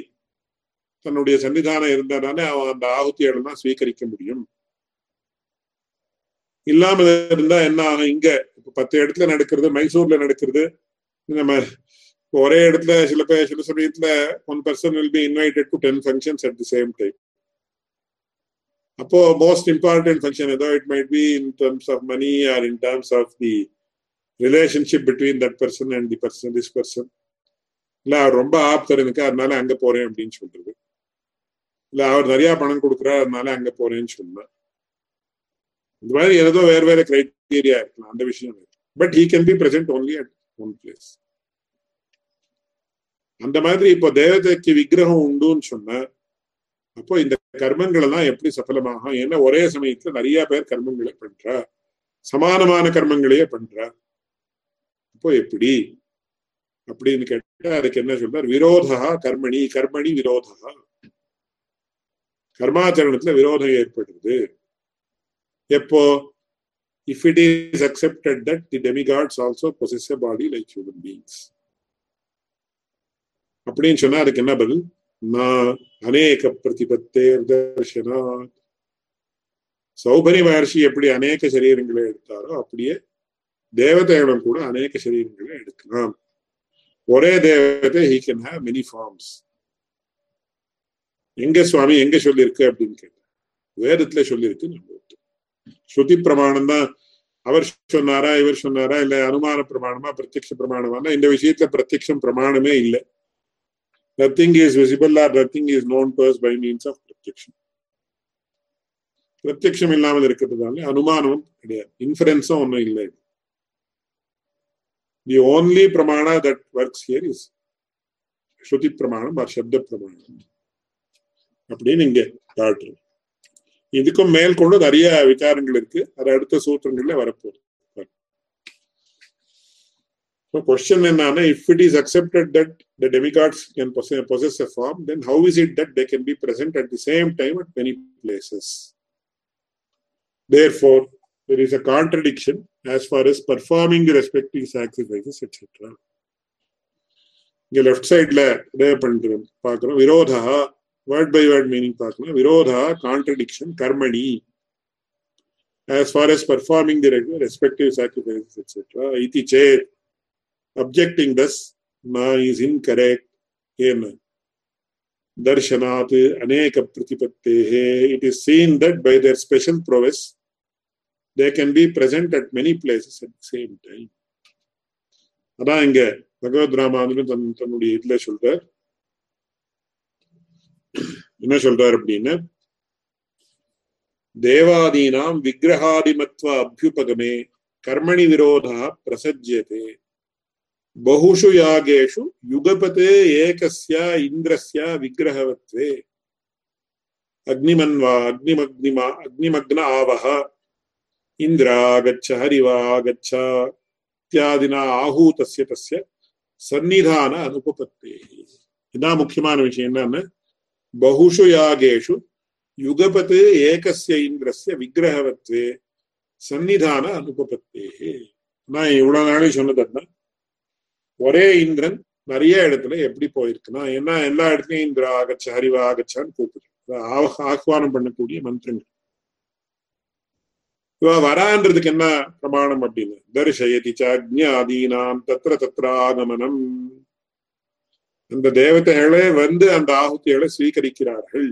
A: தன்னுடைய சன்னிதானம் இருந்தனாலே அவன் அந்த ஆகுத்தியெல்லாம் ஸ்வீகரிக்க முடியும். இல்லாம இருந்தா என்ன ஆகும்? இங்க இப்ப பத்து இடத்துல நடக்கிறது மைசூர்ல நடக்கிறது. நம்ம ஒரே இடத்துல சில பேர் சில சமயத்துல one person will be invited to ten functions at the same time அப்போ மோஸ்ட் இம்பார்ட்டன்ட் ஃபங்க்ஷன் ஏதோ it might be in terms of money or in terms of the relationship between that person and the person this person இல்ல அவர் ரொம்ப ஆப்தர் எனக்கு அதனால அங்க போறேன் அப்படின்னு சொல்றது. இல்ல அவர் நிறைய பணம் கொடுக்குறாரு அதனால அங்க போறேன்னு சொன்னேன் இந்த மாதிரி ஏதோ வேற வேற கிரைட்டீரியா இருக்கலாம் அந்த விஷயம் but he can be present only at one place அந்த மாதிரி இப்போ தேவதைக்கு விக்கிரகம் உண்டுன்னு சொன்னேன் அப்போ இந்த கர்மங்கள் எல்லாம் எப்படி சஃலமாகும் ஏன்னா ஒரே சமயத்துல நிறைய பேர் கர்மங்களை பண்றா சமானமான கர்மங்களையே பண்றா அப்போ எப்படி? அப்படின்னு கேட்டா அதுக்கு என்ன சொல்றார்? விரோதா கர்மணி கர்மணி விரோதா. கர்மாச்சரணத்துல விரோதம் ஏற்படுது. எப்போ? If it is accepted that the demigods also possess body like human beings அப்படின்னு சொன்னா அதுக்கு என்ன பதில்? அநேக பிரதிபத்தேர்தர்ஷனாத் சௌபரி மகர்ஷி எப்படி அநேக சரீரங்களை எடுத்தாரோ அப்படியே தேவதைகளும் கூட அநேக சரீரங்களை எடுக்கலாம் ஒரே தேவதை he can have many forms எங்க சுவாமி எங்க சொல்லியிருக்கு அப்படின்னு கேட்டேன் வேதத்துல சொல்லியிருக்கு நம்ம ஸ்ருதி பிரமாணம் தான் அவர் சொன்னாரா இவர் சொன்னாரா இல்ல அனுமான பிரமாணமா பிரத்யக்ஷ பிரமாணமா இந்த விஷயத்துல பிரத்யக்ஷம் பிரமாணமே இல்லை Nothing is visible or nothing is known to us by means of பிரத்யக்ஷம் பிரத்யக்ஷம் இல்லாமல் இருக்கிறதுனால அனுமானம் கிடையாது. இன்ஃபரன்ஸும் ஒன்றும் இல்லை. The only pramana that works here is shruti பிரமாணம் ஆர் சப்த பிரமாணம் அப்படின்னு இங்க காட்டுறோம் இதுக்கும் மேல் கொண்டு நிறைய விசாரங்கள் இருக்கு. அது அடுத்த சூத்திரங்கள்ல வரப்போகுது. So question என்னன்னா if it is accepted that the demigods can possess, possess a form, then how is it that they can be present at the same time at many places? Therefore, there is a contradiction as far as performing the respective sacrifices, etc. இங்க left சைட்ல இதே பண்ணிட்டு பார்க்கிறோம் விரோதா word by word meaning பார்க்கணும் விரோதா contradiction கர்மணி as far as performing the respective sacrifices, etc. Iti chet, objecting thus, ma is incorrect. Hena. Darshanat aneka pratipattehe. It is seen that by their special prowess, they can be present at many places at the same time. அதான் இங்க பகவத் ராமானுஜன் தன் தன்னுடைய இதுல சொல்றார் என்ன சொல்றார் அப்படின்னு தேவாதீனாம் விக்கிரகாதிமத்வ அபியுபகமே கர்மணி விரோதா பிரசஜ்யதே बहुषु यागेषु युगपते एकस्य इन्द्रस्य विग्रहवत्वे। अग्निमन्वा, अग्निमग्निमा, अग्निमग्न आवह। इन्द्रागच्छ हरिवागच्छ इत्यादिना आहूतस्य तस्य सन्निधान अनुपपत्तेः। इदा मुख्यमान विषयं बहुषु यागेषु युगपत् एकस्य इन्द्रस्य विग्रहवत्वे सन्निधान अनुपपत्तेः। न इव्वळो नाळि சொன்னதன்னா ஒரே இந்திரன் நிறைய இடத்துல எப்படி போயிருக்குன்னா ஏன்னா எல்லா இடத்துலயும் இந்திரா ஆகச்ச ஹரிவா ஆகச்சான்னு கூப்பிடு ஆஹ்வானம் பண்ணக்கூடிய மந்திரங்கள். இவ வரான்றதுக்கு என்ன பிரமாணம் அப்படின்னு? தரிசயதி அக்ஞாதீனாம் தத்திர தத்திர ஆகமனம். அந்த தேவதைகளே வந்து அந்த ஆகுதிகளை ஸ்வீகரிக்கிறார்கள்.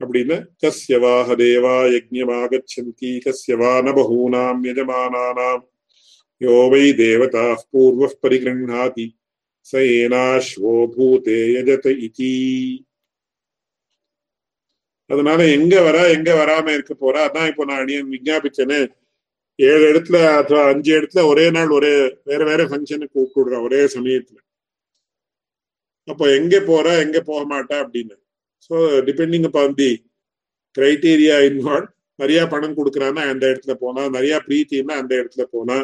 A: அப்படின்னு கஸ்யவாஹ தேவா யஜ்யமாகச்சந்தி கஸ்யவா நபூனாம் யஜமானானாம். யோ வை தேவதா பூர்வ பரிகிருஹாதி ச ஏனாஸ்வோ பூதே யஜத இதி அதனால எங்க வரா எங்க வராம இருக்க போறா அதான் இப்போ நான் அடியன் விஞ்ஞாபிச்சேன்னு ஏழு இடத்துல ಅಥವಾ அஞ்சு இடத்துல ஒரே நாள் ஒரே வேற வேற ஃபங்க்ஷனுக்கு கூப்பிடுறோம் ஒரே சமயத்துல அப்போ எங்க போறா எங்க போக மாட்டா அப்படின்னு so depending upon the criteria involve நிறைய பணம் கொடுக்குறான்னா அந்த இடத்துல போனா நிறைய பிரீத்தின்னா அந்த இடத்துல போனா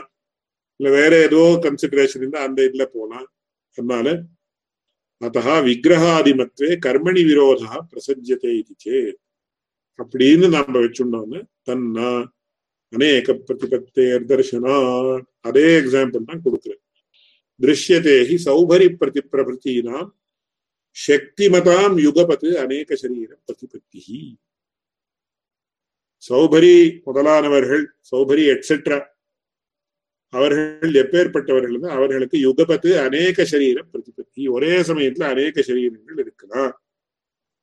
A: இல்ல வேற ஏதோ கன்சிடரேஷன் இருந்தால் அந்த இதுல போனா அதனால அத்தா விக்கிரகாதிமத்வே கர்மணி விரோதா பிரசஜ்யத்தை இது சேத் அப்படின்னு நாம வச்சுட்டோம்னு தன்னா அநேக பிரதிபத்தேர் தர்சனா. அதே எக்ஸாம்பிள் தான் கொடுக்குறேன். திருஷ்யத்தே ஹி சௌபரி பிரதி பிரபத்தினாம் சக்திமதாம் யுகபத் அநேக சரீர பிரதிபத்தி சௌபரி முதலானவர்கள் சௌபரி எட்ஸெட்ரா அவர்கள் எப்பேற்பட்டவர்கள் அவர்களுக்கு யுகபத்து அநேக சரீர பிரதிபத்தி ஒரே சமயத்துல அநேக சரீரங்கள் இருக்கலாம்.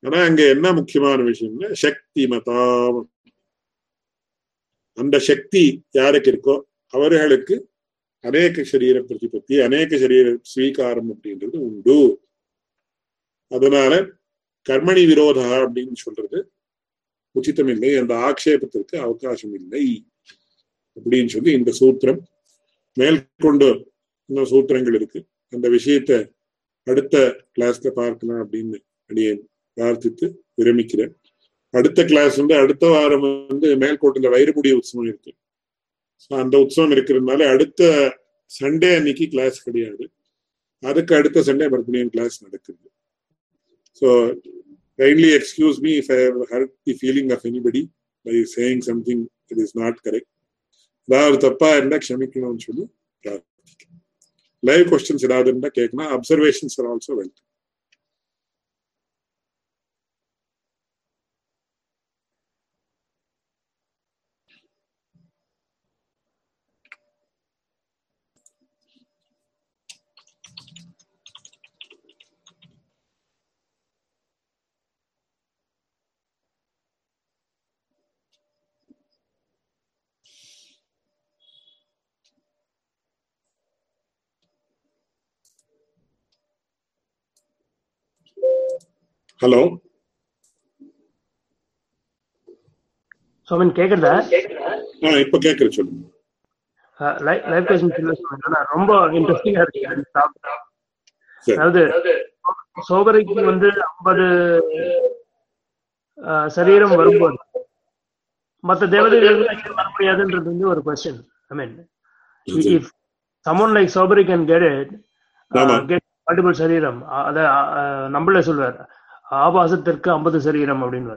A: ஆனா அங்க என்ன முக்கியமான விஷயம்னா சக்தி மதாம் அந்த சக்தி யாருக்கு இருக்கோ அவர்களுக்கு அநேக சரீர பிரதிபத்தி அநேக சரீர ஸ்வீகாரம் அப்படின்றது உண்டு. அதனால கர்மணி விரோதா அப்படின்னு சொல்றது உச்சிதமில்லை அந்த ஆக்ஷேபத்திற்கு அவகாசம் இல்லை. அப்படின்னு சொல்லி இந்த சூத்திரம் மேற்கொண்டு இன்னும் சூத்திரங்கள் இருக்கு. அந்த விஷயத்த அடுத்த கிளாஸ்ல பார்க்கலாம் அப்படின்னு அடியேன் பிரார்த்தித்து விரமிக்கிறேன். அடுத்த கிளாஸ் வந்து அடுத்த வாரம் வந்து மேல்கோட்டில் வைரமுடி உற்சவம் இருக்கு. ஸோ அந்த உற்சவம் இருக்கிறதுனால அடுத்த சண்டே அன்னைக்கு கிளாஸ் கிடையாது. அதுக்கு அடுத்த சண்டே மறுபடியும் கிளாஸ் நடக்குது. So kindly excuse me if I hurt the feeling of anybody by saying something it is not correct ஏதாவது தப்பா இருந்தா க்ஷமிக்கணும்னு சொல்லி பிரார்த்திக்கிறேன் லைவ் கொஸ்டின்ஸ் ஏதாவது இருந்தா கேட்கணும் observations are also welcome hello.
B: Soman கேக்குறதா
A: ஆ இப்ப கேக்குற சொல்லுங்க.
B: லைவ் கொஸ்டின் ரொம்ப இன்ட்ரெஸ்டிங்கா இருக்கு. அதாவது சோபரைக்கு வந்து ஐம்பது சரீரம் வரும்போது மத்த தேவதைகள் வர முடியாதுன்றது வந்து ஒரு question
A: I
B: mean. If someone like Saubhari can get
A: it.
B: Get multiple சரீரம் அத நம்மளே சொல்வார். ஆபாசத்திற்கு ஐம்பது சரீரம் அப்படின்னு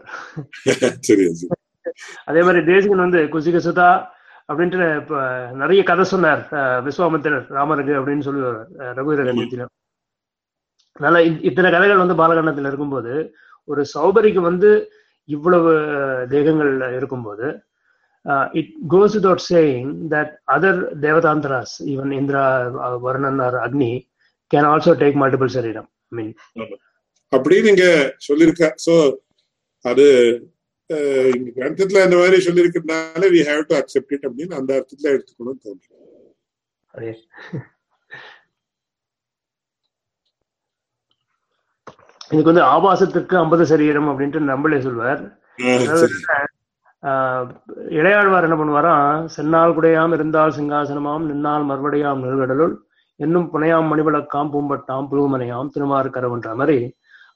B: அதே மாதிரி தேசிகன் வந்து குசிக சுதா அப்படின்ட்டு இப்ப நிறைய கதை சொன்னார் விஸ்வாமித்திரர் ராமருக்கு அப்படின்னு சொல்லுவார் ரகுவீர கண்டியத்தில அதனால இத்தனை கதைகள் வந்து பாலகண்டத்துல இருக்கும்போது ஒரு சௌபரிக்கு வந்து இவ்வளவு தேகங்கள் இருக்கும்போது it goes without saying that other தேவதாந்தராஸ் even Indra Varunan or Agni can also take multiple சரீரம். ஐ மீன்
A: அப்படி நீங்க சொல்லிருக்க. சோ அது அஹ், இங்க கிரந்தத்துல அந்த மாதிரி சொல்லியிருக்கிறதுனால we have to accept it அப்படின்னு அந்த அர்த்தத்துல எடுத்துக்கணும்னு தோணுது.
B: இதுக்கு வந்து ஆபாசத்திற்கு ஐம்பது சரீரம் அப்படின்ட்டு நம்மளே சொல்வார். இளையாழ்வார் என்ன பண்ணுவாராம் சென்னால் குடையாம் இருந்தால் சிங்காசனமாம் நின்னால் மறுபடியாம் நெருகடலுள் என்னும் புனையாம் மணிவிளக்காம் பூம்பட்டாம் புழுமனையாம் திருமாறு கரவுன்ற மாதிரி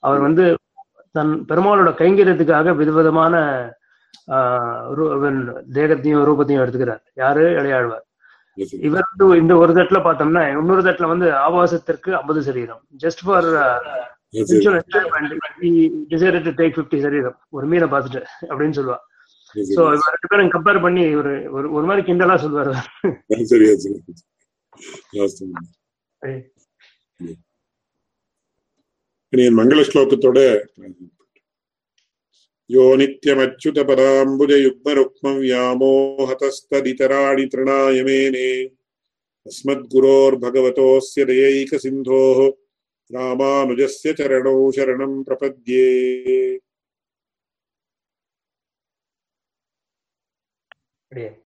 B: அவர் வந்து தன் பெருமாளோட கைங்கரியத்துக்காக விதவிதமான தேகத்தையும் ரூபத்தையும் எடுத்துக்கிறார். யாரு? இளையாழ்வார். இவர் வந்து இந்த ஒரு தட்டுல பார்த்தோம்னா இன்னொரு தட்டுல வந்து ஆபாசத்திற்கு ஐம்பது சரீரம். ஜஸ்ட் ஃபார் சரீரம். ஒரு மீனை பார்த்துட்டு அப்படின்னு சொல்லுவா. சோ இவ ரெண்டு பேரும் கம்பேர் பண்ணி ஒரு ஒரு ஒரு மாதிரி கிண்டலா சொல்லுவாரு.
A: ഇനി മംഗള ശ്ലോകത്തോടെ യോ നിത്യമച്യുത പരാംബുജയുഗ്മരുക്മം വ്യാമോഹതസ്തതിതരാണി തൃണായമേനേ അസ്മദ്ഗുരോർഭഗവതോസ്യ ദയൈക സിന്ധോഃ രാമാനുജസ്യ ചരണോ ശരണം പ്രപദ്യേ
B: Yeah.